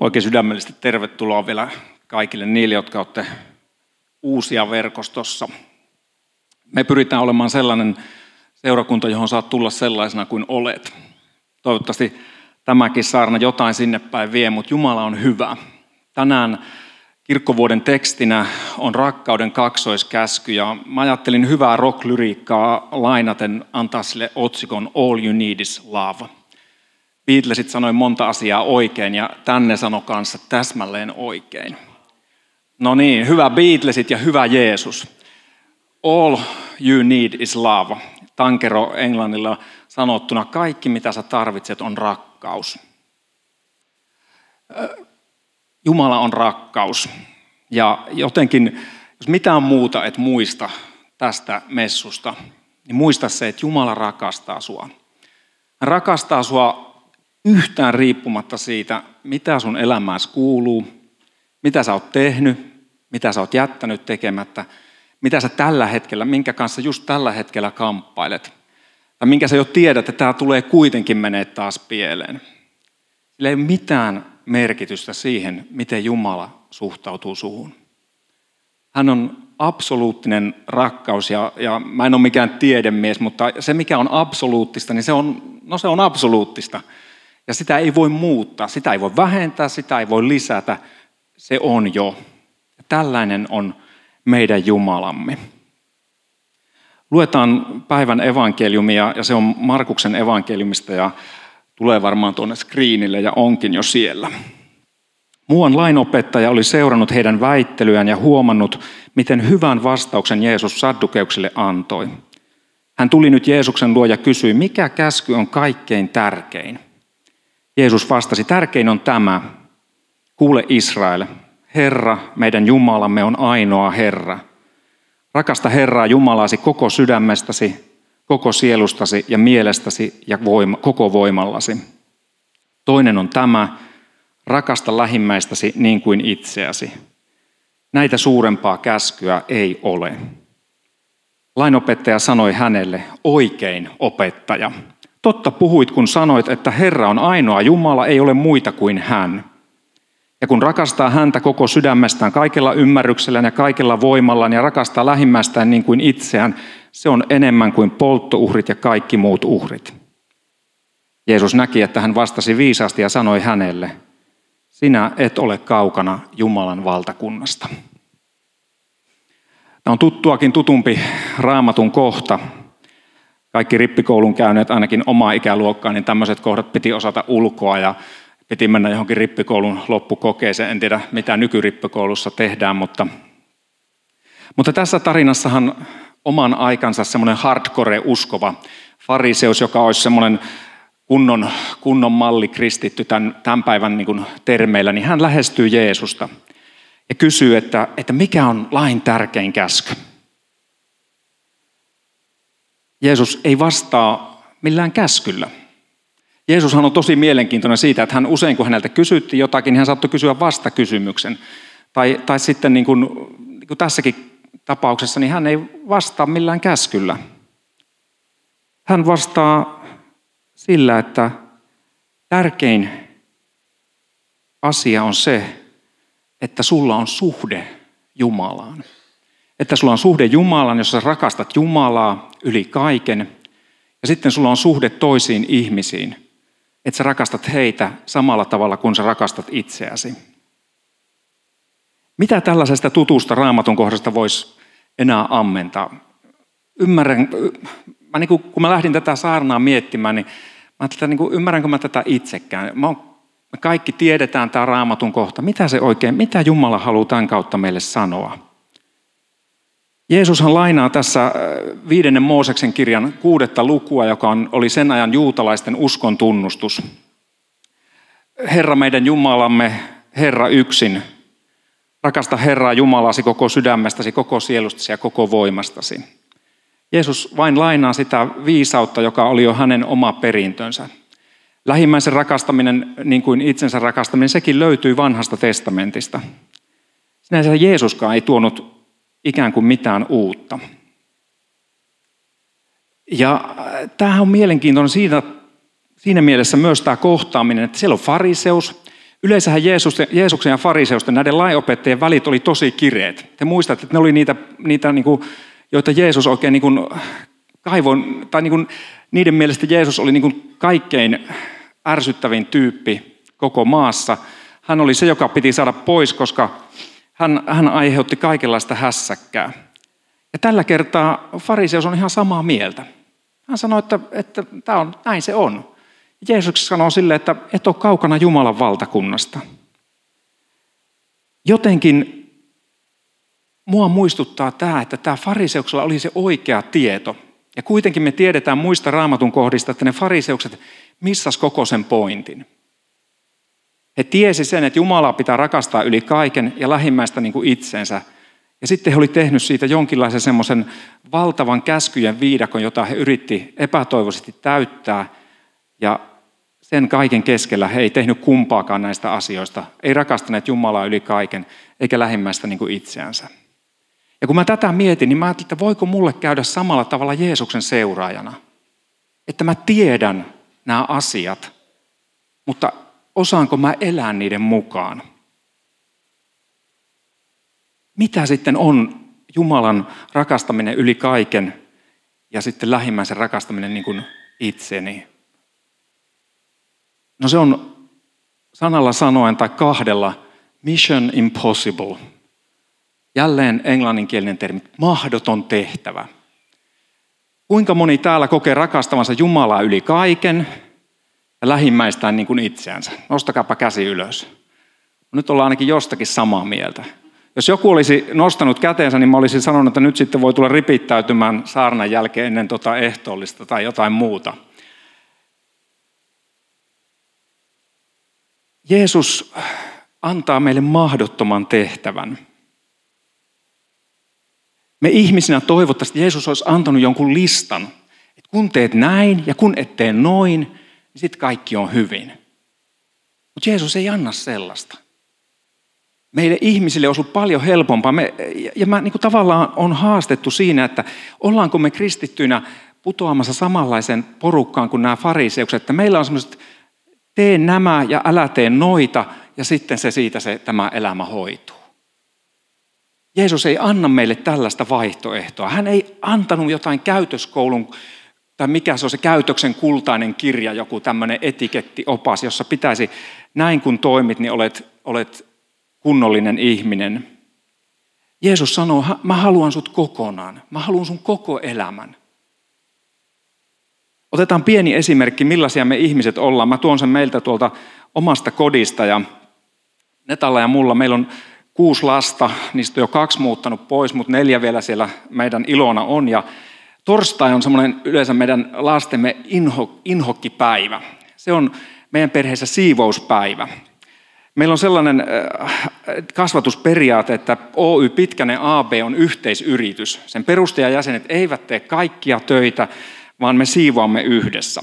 Oikein sydämellisesti tervetuloa vielä kaikille niille, jotka olette uusia verkostossa. Me pyritään olemaan sellainen seurakunta, johon saat tulla sellaisena kuin olet. Toivottavasti tämäkin saarna jotain sinne päin vie, mutta Jumala on hyvä. Tänään kirkkovuoden tekstinä on rakkauden kaksoiskäsky ja mä ajattelin hyvää rocklyriikkaa lainaten antaa sille otsikon All You Need Is Love – Beatlesit sanoi monta asiaa oikein ja tänne sanoi kanssa täsmälleen oikein. No niin, hyvä Beatlesit ja hyvä Jeesus. All you need is love. Tankero englannilla sanottuna, kaikki mitä sä tarvitset on rakkaus. Jumala on rakkaus. Ja jotenkin, jos mitään muuta et muista tästä messusta, niin muista se, että Jumala rakastaa sua. Hän rakastaa sua yhtään riippumatta siitä, mitä sun elämääsi kuuluu, mitä sä oot tehnyt, mitä sä oot jättänyt tekemättä, mitä sä tällä hetkellä, minkä kanssa just tällä hetkellä kamppailet. Tai minkä sä jo tiedät, että tämä tulee kuitenkin menee taas pieleen. Sillä ei ole mitään merkitystä siihen, miten Jumala suhtautuu suhun. Hän on absoluuttinen rakkaus ja, ja mä en ole mikään tiedemies, mutta se mikä on absoluuttista, niin se on, no se on absoluuttista. Ja sitä ei voi muuttaa, sitä ei voi vähentää, sitä ei voi lisätä. Se on jo. Tällainen on meidän Jumalamme. Luetaan päivän evankeliumia ja se on Markuksen evankeliumista ja tulee varmaan tuonne screenille ja onkin jo siellä. Muuan lainopettaja oli seurannut heidän väittelyään ja huomannut, miten hyvän vastauksen Jeesus saddukeuksille antoi. Hän tuli nyt Jeesuksen luo ja kysyi, mikä käsky on kaikkein tärkein. Jeesus vastasi, tärkein on tämä, kuule Israel, Herra, meidän Jumalamme on ainoa Herra. Rakasta Herraa Jumalasi koko sydämestäsi, koko sielustasi ja mielestäsi ja voima, koko voimallasi. Toinen on tämä, rakasta lähimmäistäsi niin kuin itseäsi. Näitä suurempaa käskyä ei ole. Lainopettaja sanoi hänelle, oikein opettaja. Totta puhuit, kun sanoit, että Herra on ainoa Jumala, ei ole muita kuin hän. Ja kun rakastaa häntä koko sydämestään, kaikella ymmärryksellään ja kaikella voimallaan ja rakastaa lähimmästään niin kuin itseään, se on enemmän kuin polttouhrit ja kaikki muut uhrit. Jeesus näki, että hän vastasi viisaasti ja sanoi hänelle, sinä et ole kaukana Jumalan valtakunnasta. Tämä on tuttuakin tutumpi raamatun kohta, kaikki rippikoulun käyneet, ainakin oma ikäluokkaa, niin tämmöiset kohdat piti osata ulkoa ja piti mennä johonkin rippikoulun loppukokeeseen. En tiedä, mitä nykyrippikoulussa tehdään, mutta, mutta tässä tarinassahan oman aikansa semmoinen hardcore-uskova fariseus, joka olisi semmoinen kunnon, kunnon malli kristitty tämän, tämän päivän niin termeillä, niin hän lähestyy Jeesusta ja kysyy, että, että mikä on lain tärkein käsky. Jeesus ei vastaa millään käskyllä. Jeesushan on tosi mielenkiintoinen siitä, että hän usein kun häneltä kysyttiin jotakin, hän saattoi kysyä vastakysymyksen. Tai, tai sitten niin kuin, niin kuin tässäkin tapauksessa, niin hän ei vastaa millään käskyllä. Hän vastaa sillä, että tärkein asia on se, että sulla on suhde Jumalaan. Että sulla on suhde Jumalaan, jossa sä rakastat Jumalaa yli kaiken. Ja sitten sulla on suhde toisiin ihmisiin. Että sä rakastat heitä samalla tavalla kuin sä rakastat itseäsi. Mitä tällaisesta tutusta raamatun kohdasta voisi enää ammentaa? Ymmärrän, mä niin kuin, kun mä lähdin tätä saarnaa miettimään, niin mä ajattelin, niin kuin, ymmärränkö mä tätä itsekään? Mä oon, me kaikki tiedetään tämä raamatun kohta. Mitä se oikein, mitä Jumala haluaa tämän kautta meille sanoa? Jeesushan lainaa tässä äh, viidennen Mooseksen kirjan kuudetta lukua, joka on, oli sen ajan juutalaisten uskon tunnustus. Herra meidän Jumalamme, Herra yksin. Rakasta Herraa Jumalasi koko sydämestäsi, koko sielustasi ja koko voimastasi. Jeesus vain lainaa sitä viisautta, joka oli jo hänen oma perintönsä. Lähimmäisen rakastaminen, niin kuin itsensä rakastaminen, sekin löytyy vanhasta testamentista. Sinänsä Jeesuskaan ei tuonut ikään kuin mitään uutta. Ja äh, tämähän on mielenkiintoinen siinä, siinä mielessä myös tämä kohtaaminen, että siellä on fariseus, Yleensähän Jeesus, Jeesuksen ja fariseusten, näiden lainopettajien välit oli tosi kireet. Te muistatte, että ne oli niitä, niitä niin kuin, joita Jeesus oikein niin kuin kaivon, tai niin kuin, niiden mielestä Jeesus oli niin kuin kaikkein ärsyttävin tyyppi koko maassa. Hän oli se, joka piti saada pois, koska hän, hän aiheutti kaikenlaista hässäkkää. Ja tällä kertaa fariseus on ihan samaa mieltä. Hän sanoi, että, että tämä on, näin se on. Jeesus sanoo sille, että et ole kaukana Jumalan valtakunnasta. Jotenkin mua muistuttaa tämä, että tämä fariseuksella oli se oikea tieto. Ja kuitenkin me tiedetään muista raamatun kohdista, että ne fariseukset missas koko sen pointin. He tiesi sen, että Jumalaa pitää rakastaa yli kaiken ja lähimmäistä niin kuin itsensä. Ja sitten he oli tehnyt siitä jonkinlaisen semmoisen valtavan käskyjen viidakon, jota he yritti epätoivoisesti täyttää. Ja sen kaiken keskellä he ei tehnyt kumpaakaan näistä asioista. Ei rakastaneet Jumalaa yli kaiken, eikä lähimmäistä niin kuin itseänsä. Ja kun mä tätä mietin, niin mä ajattelin, että voiko mulle käydä samalla tavalla Jeesuksen seuraajana. Että mä tiedän nämä asiat, mutta osaanko mä elää niiden mukaan? Mitä sitten on Jumalan rakastaminen yli kaiken ja sitten lähimmäisen rakastaminen niin kuin itseni? No se on sanalla sanoen tai kahdella mission impossible. Jälleen englanninkielinen termi, mahdoton tehtävä. Kuinka moni täällä kokee rakastavansa Jumalaa yli kaiken ja lähimmäistään niin kuin itseänsä? Nostakaapa käsi ylös. Nyt ollaan ainakin jostakin samaa mieltä. Jos joku olisi nostanut käteensä, niin mä olisin sanonut, että nyt sitten voi tulla ripittäytymään saarnan jälkeen ennen tota ehtoollista tai jotain muuta. Jeesus antaa meille mahdottoman tehtävän. Me ihmisinä toivottavasti Jeesus olisi antanut jonkun listan, että kun teet näin ja kun et tee noin, niin sitten kaikki on hyvin. Mutta Jeesus ei anna sellaista. Meille ihmisille on ollut paljon helpompaa. Me, ja mä niin kuin tavallaan on haastettu siinä, että ollaanko me kristittyinä putoamassa samanlaisen porukkaan kuin nämä fariseukset, että meillä on semmoiset tee nämä ja älä tee noita ja sitten se siitä se, tämä elämä hoituu. Jeesus ei anna meille tällaista vaihtoehtoa. Hän ei antanut jotain käytöskoulun, tai mikä se on se käytöksen kultainen kirja, joku tämmöinen etikettiopas, jossa pitäisi näin kun toimit, niin olet, olet kunnollinen ihminen. Jeesus sanoo, mä haluan sut kokonaan. Mä haluan sun koko elämän. Otetaan pieni esimerkki, millaisia me ihmiset ollaan. Mä tuon sen meiltä tuolta omasta kodista ja Netalla ja mulla. Meillä on kuusi lasta, niistä on jo kaksi muuttanut pois, mutta neljä vielä siellä meidän ilona on. Ja torstai on semmoinen yleensä meidän lastemme inho, inhokkipäivä. Se on meidän perheessä siivouspäivä. Meillä on sellainen äh, kasvatusperiaate, että Oy Pitkänen AB on yhteisyritys. Sen perustajajäsenet eivät tee kaikkia töitä, vaan me siivoamme yhdessä.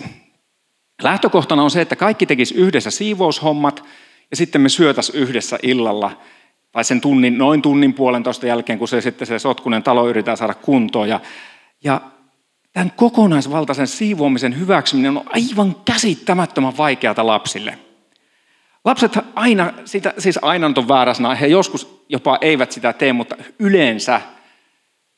Lähtökohtana on se, että kaikki tekisi yhdessä siivoushommat ja sitten me syötäs yhdessä illalla tai sen tunnin, noin tunnin puolentoista jälkeen, kun se sitten se sotkunen talo yritetään saada kuntoon. Ja, ja tämän kokonaisvaltaisen siivoamisen hyväksyminen on aivan käsittämättömän vaikeata lapsille. Lapset aina, sitä, siis aina on väärä sana, he joskus jopa eivät sitä tee, mutta yleensä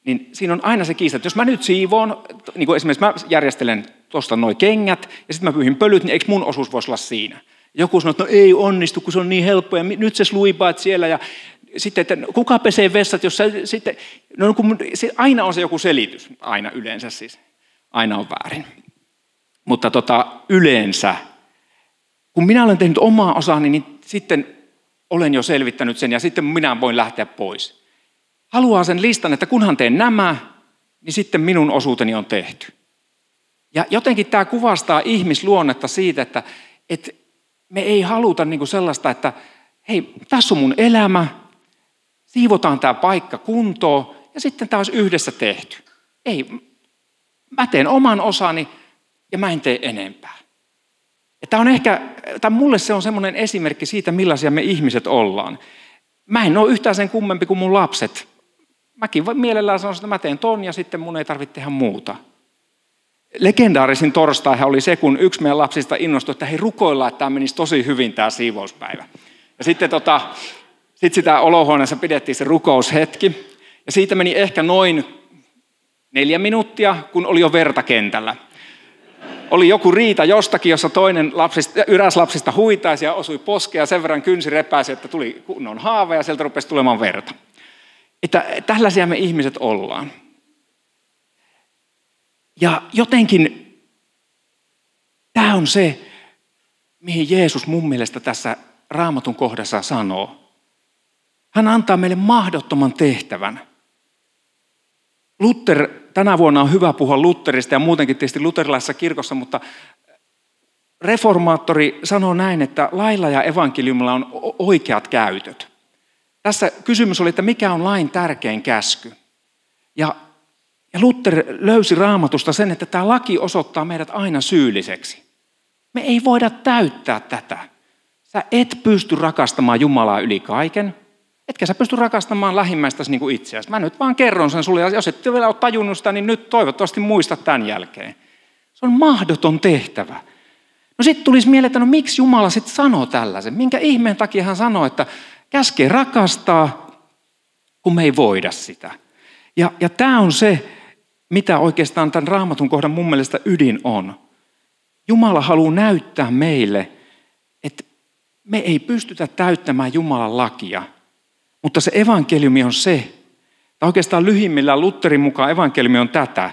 niin siinä on aina se kiista, että jos mä nyt siivoon, niin kuin esimerkiksi mä järjestelen tuosta noin kengät, ja sitten mä pyyhin pölyt, niin eikö mun osuus voisi olla siinä? Joku sanoo, että no ei onnistu, kun se on niin helppo, ja nyt se sluipaat siellä, ja sitten, että kuka pesee vessat, jos sä, sitten, no kun, se, aina on se joku selitys, aina yleensä siis, aina on väärin. Mutta tota, yleensä, kun minä olen tehnyt omaa osaani, niin sitten olen jo selvittänyt sen, ja sitten minä voin lähteä pois haluaa sen listan, että kunhan teen nämä, niin sitten minun osuuteni on tehty. Ja jotenkin tämä kuvastaa ihmisluonnetta siitä, että, että me ei haluta niin sellaista, että hei, tässä on mun elämä, siivotaan tämä paikka kuntoon ja sitten tämä olisi yhdessä tehty. Ei, mä teen oman osani ja mä en tee enempää. Ja tämä on ehkä, tämä mulle se on semmoinen esimerkki siitä, millaisia me ihmiset ollaan. Mä en ole yhtään sen kummempi kuin mun lapset mäkin mielellään sanoisin, että mä teen ton ja sitten mun ei tarvitse tehdä muuta. Legendaarisin torstaihan oli se, kun yksi meidän lapsista innostui, että hei rukoilla, että tämä menisi tosi hyvin tämä siivouspäivä. Ja sitten tota, sit sitä olohuoneessa pidettiin se rukoushetki. Ja siitä meni ehkä noin neljä minuuttia, kun oli jo verta kentällä. Oli joku riita jostakin, jossa toinen lapsista, yräs lapsista huitaisi ja osui poskea sen verran kynsi repäisi, että tuli kunnon haava ja sieltä rupesi tulemaan verta. Että tällaisia me ihmiset ollaan. Ja jotenkin tämä on se, mihin Jeesus mun mielestä tässä raamatun kohdassa sanoo. Hän antaa meille mahdottoman tehtävän. Luther, tänä vuonna on hyvä puhua Lutherista ja muutenkin tietysti luterilaisessa kirkossa, mutta reformaattori sanoo näin, että lailla ja evankeliumilla on oikeat käytöt. Tässä kysymys oli, että mikä on lain tärkein käsky. Ja, ja Luther löysi raamatusta sen, että tämä laki osoittaa meidät aina syylliseksi. Me ei voida täyttää tätä. Sä et pysty rakastamaan Jumalaa yli kaiken, etkä sä pysty rakastamaan lähimmäistäsi niin kuin itseäsi. Mä nyt vaan kerron sen sulle, ja jos et vielä ole tajunnut sitä, niin nyt toivottavasti muista tämän jälkeen. Se on mahdoton tehtävä. No sitten tulisi mieleen, että no miksi Jumala sitten sanoo tällaisen? Minkä ihmeen takia hän sanoo, että käskee rakastaa, kun me ei voida sitä. Ja, ja tämä on se, mitä oikeastaan tämän raamatun kohdan mun mielestä ydin on. Jumala haluaa näyttää meille, että me ei pystytä täyttämään Jumalan lakia. Mutta se evankeliumi on se, tai oikeastaan lyhimmillään Lutherin mukaan evankeliumi on tätä.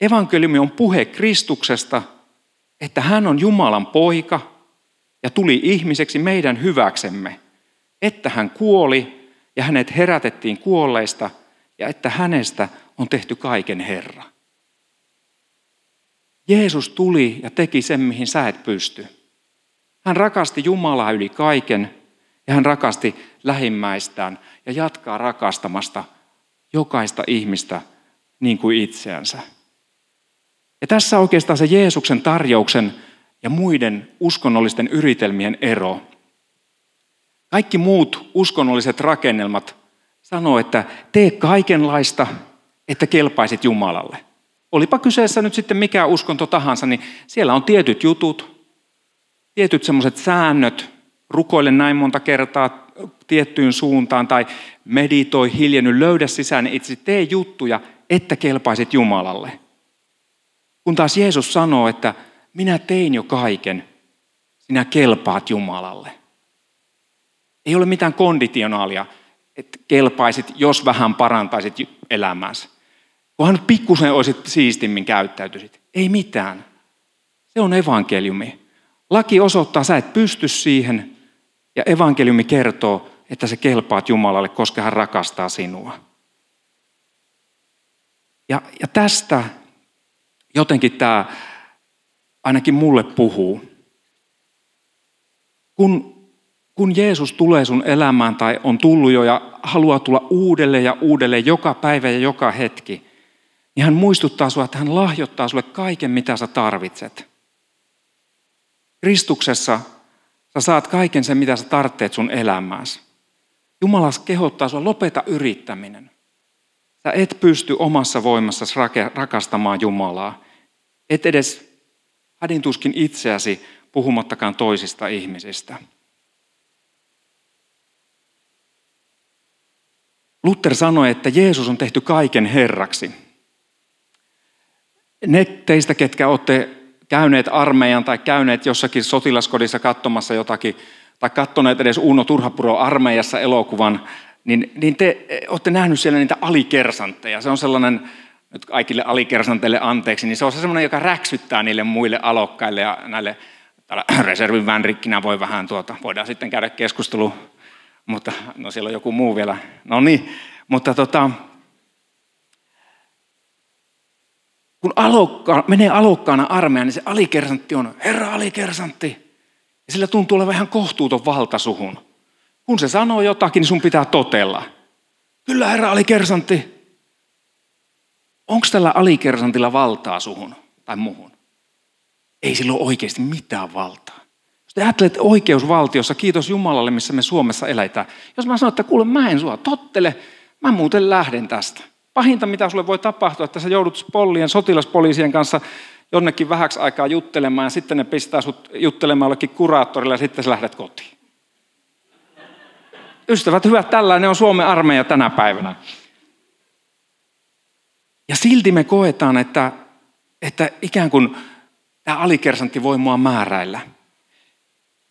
Evankeliumi on puhe Kristuksesta, että hän on Jumalan poika ja tuli ihmiseksi meidän hyväksemme. Että hän kuoli ja hänet herätettiin kuolleista ja että hänestä on tehty kaiken Herra. Jeesus tuli ja teki sen, mihin sä et pysty. Hän rakasti Jumalaa yli kaiken ja hän rakasti lähimmäistään ja jatkaa rakastamasta jokaista ihmistä niin kuin itseänsä. Ja tässä oikeastaan se Jeesuksen tarjouksen ja muiden uskonnollisten yritelmien ero. Kaikki muut uskonnolliset rakennelmat sanoo, että tee kaikenlaista, että kelpaisit Jumalalle. Olipa kyseessä nyt sitten mikä uskonto tahansa, niin siellä on tietyt jutut, tietyt semmoiset säännöt, rukoile näin monta kertaa tiettyyn suuntaan tai meditoi, hiljenny, löydä sisään itse, tee juttuja, että kelpaisit Jumalalle. Kun taas Jeesus sanoo, että minä tein jo kaiken, sinä kelpaat Jumalalle. Ei ole mitään konditionaalia, että kelpaisit, jos vähän parantaisit elämääsi. Kunhan pikkusen olisit siistimmin käyttäytyisit. Ei mitään. Se on evankeliumi. Laki osoittaa, sä et pysty siihen, ja evankeliumi kertoo, että se kelpaat Jumalalle, koska hän rakastaa sinua. Ja, ja tästä jotenkin tämä ainakin mulle puhuu. Kun, kun Jeesus tulee sun elämään tai on tullut jo ja haluaa tulla uudelleen ja uudelleen joka päivä ja joka hetki, niin hän muistuttaa sinua, että hän lahjoittaa sinulle kaiken, mitä sä tarvitset. Kristuksessa sä saat kaiken sen, mitä sä tarvitset sun elämääsi. Jumala kehottaa sinua, lopeta yrittäminen. Sä et pysty omassa voimassasi rakastamaan Jumalaa. Et edes hädintuskin itseäsi, puhumattakaan toisista ihmisistä. Luther sanoi, että Jeesus on tehty kaiken herraksi. Ne teistä, ketkä olette käyneet armeijan tai käyneet jossakin sotilaskodissa katsomassa jotakin, tai katsoneet edes Uno Turhapuro armeijassa elokuvan, niin, niin te olette nähneet siellä niitä alikersantteja. Se on sellainen, nyt kaikille alikersanteille anteeksi, niin se on se sellainen, joka räksyttää niille muille alokkaille ja näille täällä reservin vänrikkinä voi vähän tuota, voidaan sitten käydä keskustelu, mutta no siellä on joku muu vielä. No niin, mutta tota, kun alokka, menee alokkaana armeijaan, niin se alikersantti on, herra alikersantti. Ja sillä tuntuu olevan ihan kohtuuton valta suhun. Kun se sanoo jotakin, niin sun pitää totella. Kyllä herra alikersantti. Onko tällä alikersantilla valtaa suhun tai muuhun? Ei sillä ole oikeasti mitään valtaa. Jos te ajattelette oikeusvaltiossa, kiitos Jumalalle, missä me Suomessa eletään. Jos mä sanon, että kuule mä en sua tottele, mä muuten lähden tästä. Pahinta, mitä sulle voi tapahtua, että sä joudut pollien, sotilaspoliisien kanssa jonnekin vähäksi aikaa juttelemaan ja sitten ne pistää sut juttelemaan jollekin kuraattorille ja sitten sä lähdet kotiin. ystävät hyvät, tällainen on Suomen armeija tänä päivänä. Ja silti me koetaan, että, että ikään kuin tämä alikersantti voi mua määräillä.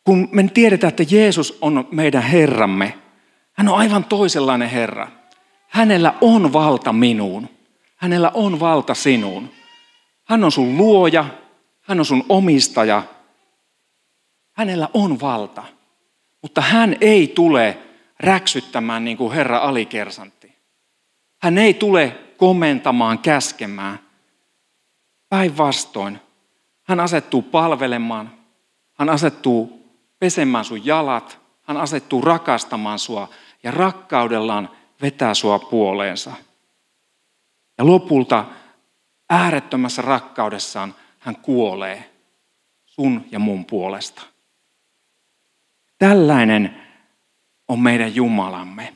Kun me tiedetään, että Jeesus on meidän Herramme, hän on aivan toisenlainen Herra. Hänellä on valta minuun. Hänellä on valta sinuun. Hän on sun luoja, hän on sun omistaja. Hänellä on valta. Mutta hän ei tule räksyttämään niin kuin Herra alikersantti. Hän ei tule komentamaan, käskemään. Päinvastoin. Hän asettuu palvelemaan. Hän asettuu pesemään sun jalat. Hän asettuu rakastamaan sua ja rakkaudellaan vetää sua puoleensa. Ja lopulta äärettömässä rakkaudessaan hän kuolee sun ja mun puolesta. Tällainen on meidän Jumalamme.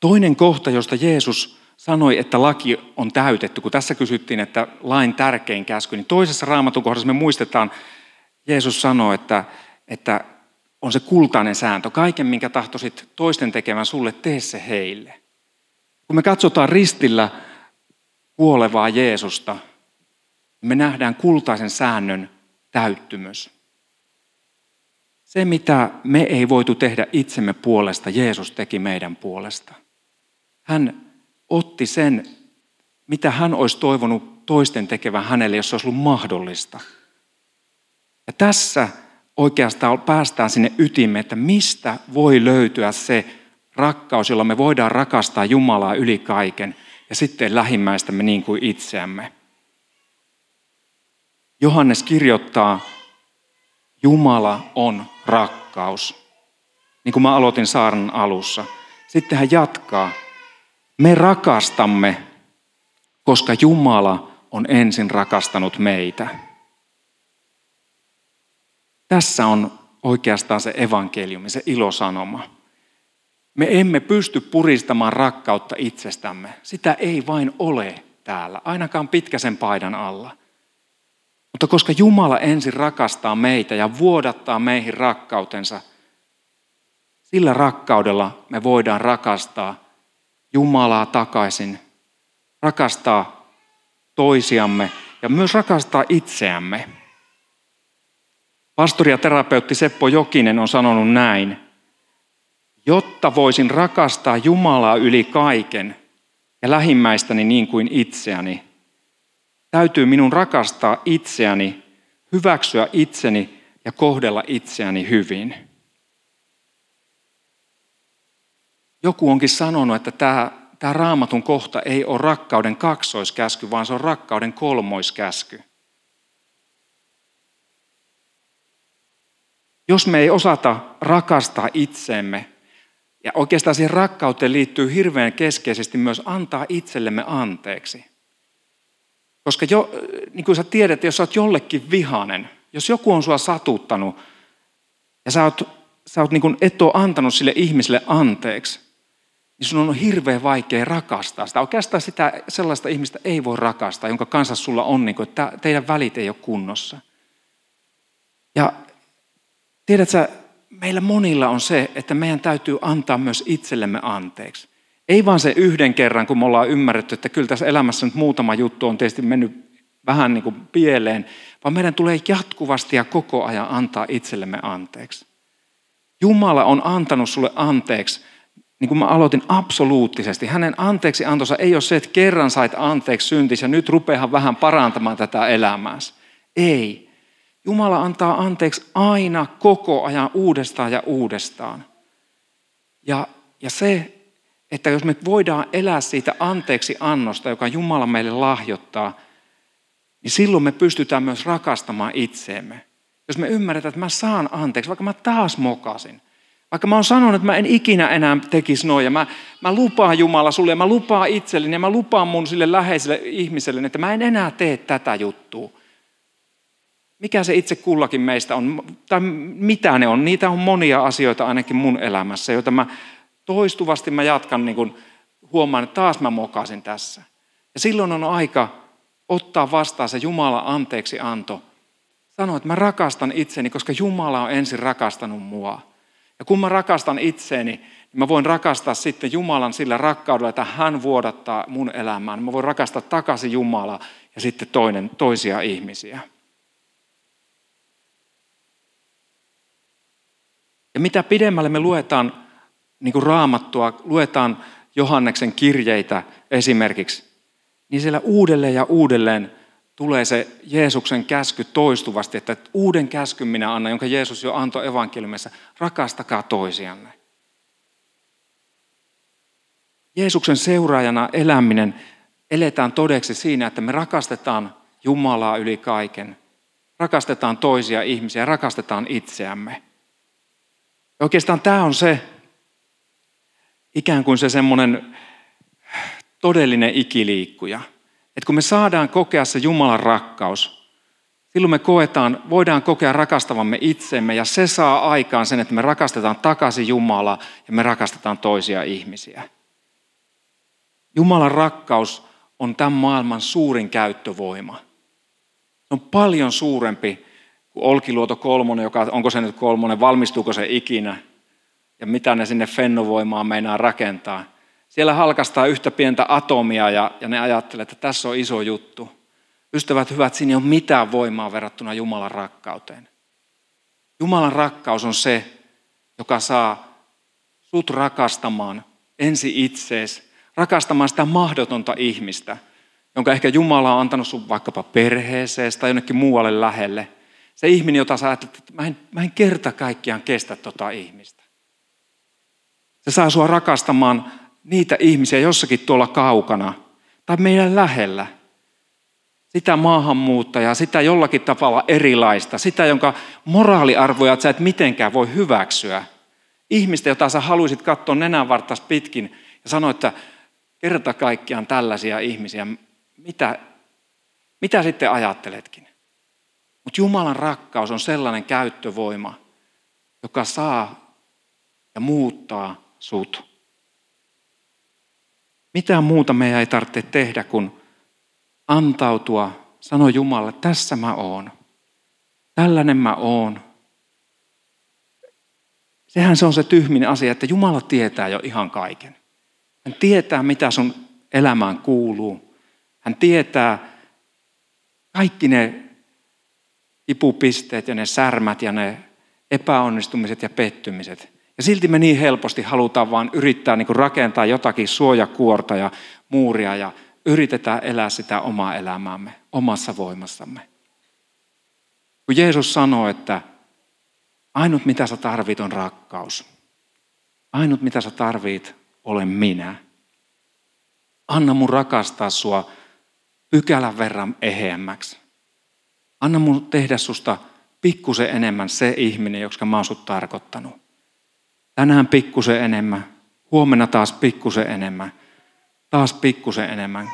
Toinen kohta, josta Jeesus sanoi, että laki on täytetty, kun tässä kysyttiin, että lain tärkein käsky, niin toisessa raamatun kohdassa me muistetaan, Jeesus sanoi, että, että on se kultainen sääntö. Kaiken, minkä tahtoisit toisten tekevän sulle, tee se heille. Kun me katsotaan ristillä kuolevaa Jeesusta, me nähdään kultaisen säännön täyttymys. Se, mitä me ei voitu tehdä itsemme puolesta, Jeesus teki meidän puolesta. Hän otti sen, mitä hän olisi toivonut toisten tekevän hänelle, jos se olisi ollut mahdollista. Ja tässä oikeastaan päästään sinne ytimeen, että mistä voi löytyä se rakkaus, jolla me voidaan rakastaa Jumalaa yli kaiken ja sitten lähimmäistämme niin kuin itseämme. Johannes kirjoittaa, Jumala on rakkaus. Niin kuin mä aloitin saarnan alussa. Sitten hän jatkaa, me rakastamme, koska Jumala on ensin rakastanut meitä. Tässä on oikeastaan se evankeliumi, se ilosanoma. Me emme pysty puristamaan rakkautta itsestämme. Sitä ei vain ole täällä, ainakaan pitkäsen paidan alla. Mutta koska Jumala ensin rakastaa meitä ja vuodattaa meihin rakkautensa, sillä rakkaudella me voidaan rakastaa Jumalaa takaisin, rakastaa toisiamme ja myös rakastaa itseämme. Pastori ja terapeutti Seppo Jokinen on sanonut näin. Jotta voisin rakastaa Jumalaa yli kaiken ja lähimmäistäni niin kuin itseäni, täytyy minun rakastaa itseäni, hyväksyä itseni ja kohdella itseäni hyvin. Joku onkin sanonut, että tämä, tämä raamatun kohta ei ole rakkauden kaksoiskäsky, vaan se on rakkauden kolmoiskäsky. Jos me ei osata rakastaa itseemme, ja oikeastaan siihen rakkauteen liittyy hirveän keskeisesti myös antaa itsellemme anteeksi. Koska jo, niin kuin sä tiedät, jos sä oot jollekin vihanen, jos joku on sua satuttanut ja sä oot, sä oot niin kuin et ole antanut sille ihmiselle anteeksi, niin sun on hirveän vaikea rakastaa sitä. Oikeastaan sitä sellaista ihmistä ei voi rakastaa, jonka kanssa sulla on, niin kuin, että teidän välit ei ole kunnossa. Ja Tiedätkö, meillä monilla on se, että meidän täytyy antaa myös itsellemme anteeksi. Ei vaan se yhden kerran, kun me ollaan ymmärretty, että kyllä tässä elämässä nyt muutama juttu on tietysti mennyt vähän niin kuin pieleen, vaan meidän tulee jatkuvasti ja koko ajan antaa itsellemme anteeksi. Jumala on antanut sulle anteeksi, niin kuin mä aloitin absoluuttisesti. Hänen anteeksi antonsa ei ole se, että kerran sait anteeksi syntis ja nyt rupeahan vähän parantamaan tätä elämääsi. Ei. Jumala antaa anteeksi aina koko ajan uudestaan ja uudestaan. Ja, ja se, että jos me voidaan elää siitä anteeksi annosta, joka Jumala meille lahjoittaa, niin silloin me pystytään myös rakastamaan itseemme. Jos me ymmärretään, että mä saan anteeksi, vaikka mä taas mokasin. Vaikka mä oon sanonut, että mä en ikinä enää tekisi noin, ja mä, mä lupaan Jumala sulle, ja mä lupaan itselleni, ja mä lupaan mun sille läheiselle ihmiselle, että mä en enää tee tätä juttua mikä se itse kullakin meistä on, tai mitä ne on. Niitä on monia asioita ainakin mun elämässä, joita mä toistuvasti mä jatkan, niin kun huomaan, että taas mä mokasin tässä. Ja silloin on aika ottaa vastaan se Jumala anteeksi anto. Sanoa, että mä rakastan itseni, koska Jumala on ensin rakastanut mua. Ja kun mä rakastan itseeni, niin mä voin rakastaa sitten Jumalan sillä rakkaudella, että hän vuodattaa mun elämään. Mä voin rakastaa takaisin Jumalaa ja sitten toinen, toisia ihmisiä. Ja mitä pidemmälle me luetaan niin kuin raamattua, luetaan Johanneksen kirjeitä esimerkiksi, niin siellä uudelleen ja uudelleen tulee se Jeesuksen käsky toistuvasti, että uuden käskyn minä annan, jonka Jeesus jo antoi evankeliumissa, rakastakaa toisianne. Jeesuksen seuraajana eläminen eletään todeksi siinä, että me rakastetaan Jumalaa yli kaiken. Rakastetaan toisia ihmisiä, rakastetaan itseämme. Ja oikeastaan tämä on se ikään kuin se semmoinen todellinen ikiliikkuja. Että kun me saadaan kokea se Jumalan rakkaus, silloin me koetaan, voidaan kokea rakastavamme itsemme ja se saa aikaan sen, että me rakastetaan takaisin Jumalaa ja me rakastetaan toisia ihmisiä. Jumalan rakkaus on tämän maailman suurin käyttövoima. Se on paljon suurempi Olkiluoto kolmonen, joka, onko se nyt kolmonen, valmistuuko se ikinä ja mitä ne sinne fennovoimaan meinaa rakentaa. Siellä halkastaa yhtä pientä atomia ja, ja ne ajattelee, että tässä on iso juttu. Ystävät hyvät, siinä ei ole mitään voimaa verrattuna Jumalan rakkauteen. Jumalan rakkaus on se, joka saa sut rakastamaan ensi itseesi, rakastamaan sitä mahdotonta ihmistä, jonka ehkä Jumala on antanut sun vaikkapa perheeseen tai jonnekin muualle lähelle. Se ihminen, jota sä ajattelet, että mä en, mä en kerta kaikkiaan kestä tota ihmistä. Se saa sua rakastamaan niitä ihmisiä jossakin tuolla kaukana tai meidän lähellä. Sitä maahanmuuttajaa, sitä jollakin tavalla erilaista, sitä, jonka moraaliarvoja sä et mitenkään voi hyväksyä. Ihmistä, jota sä haluaisit katsoa nenän vartas pitkin ja sanoa, että kerta kaikkiaan tällaisia ihmisiä, mitä, mitä sitten ajatteletkin? Mutta Jumalan rakkaus on sellainen käyttövoima, joka saa ja muuttaa sut. Mitään muuta meidän ei tarvitse tehdä kuin antautua, sanoa Jumalalle, tässä mä oon. Tällainen mä oon. Sehän se on se tyhminen asia, että Jumala tietää jo ihan kaiken. Hän tietää, mitä sun elämään kuuluu. Hän tietää kaikki ne ipupisteet ja ne särmät ja ne epäonnistumiset ja pettymiset. Ja silti me niin helposti halutaan vaan yrittää niin kuin rakentaa jotakin suojakuorta ja muuria ja yritetään elää sitä omaa elämäämme, omassa voimassamme. Kun Jeesus sanoo, että ainut mitä sä tarvit on rakkaus. Ainut mitä sä tarvit olen minä. Anna mun rakastaa sua pykälän verran eheämmäksi. Anna mun tehdä susta pikkusen enemmän se ihminen, joka mä oon sut tarkoittanut. Tänään pikkusen enemmän, huomenna taas pikkusen enemmän, taas pikkusen enemmän.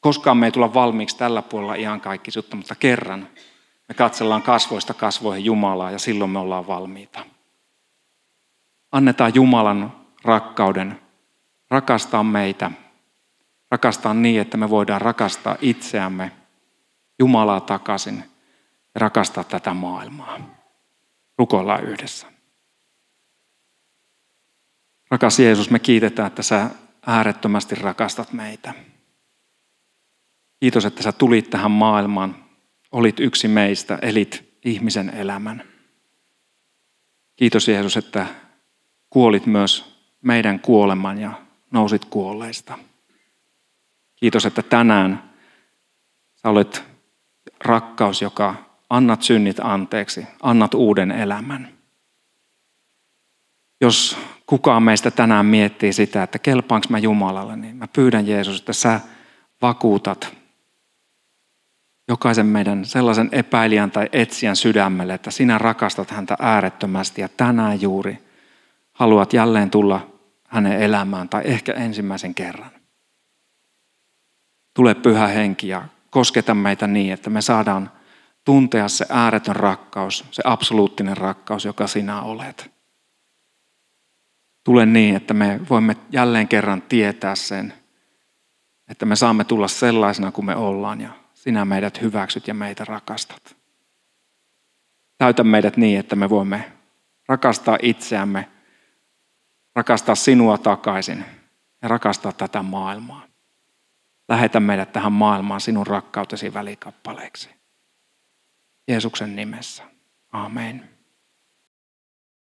Koskaan me ei tulla valmiiksi tällä puolella ihan kaikki sutta, mutta kerran me katsellaan kasvoista kasvoihin Jumalaa ja silloin me ollaan valmiita. Annetaan Jumalan rakkauden rakastaa meitä, rakastaa niin, että me voidaan rakastaa itseämme, Jumalaa takaisin ja rakastaa tätä maailmaa. Rukoillaan yhdessä. Rakas Jeesus, me kiitetään, että sä äärettömästi rakastat meitä. Kiitos, että sä tulit tähän maailmaan, olit yksi meistä, elit ihmisen elämän. Kiitos Jeesus, että kuolit myös meidän kuoleman ja nousit kuolleista. Kiitos, että tänään sä olet rakkaus, joka annat synnit anteeksi, annat uuden elämän. Jos kukaan meistä tänään miettii sitä, että kelpaanko mä Jumalalle, niin mä pyydän Jeesus, että sä vakuutat jokaisen meidän sellaisen epäilijän tai etsijän sydämelle, että sinä rakastat häntä äärettömästi ja tänään juuri haluat jälleen tulla hänen elämään tai ehkä ensimmäisen kerran. Tule pyhä henki ja kosketa meitä niin, että me saadaan tuntea se ääretön rakkaus, se absoluuttinen rakkaus, joka sinä olet. Tule niin, että me voimme jälleen kerran tietää sen, että me saamme tulla sellaisena kuin me ollaan ja sinä meidät hyväksyt ja meitä rakastat. Täytä meidät niin, että me voimme rakastaa itseämme, rakastaa sinua takaisin ja rakastaa tätä maailmaa. Lähetä meidät tähän maailmaan sinun rakkautesi välikappaleeksi. Jeesuksen nimessä. Amen.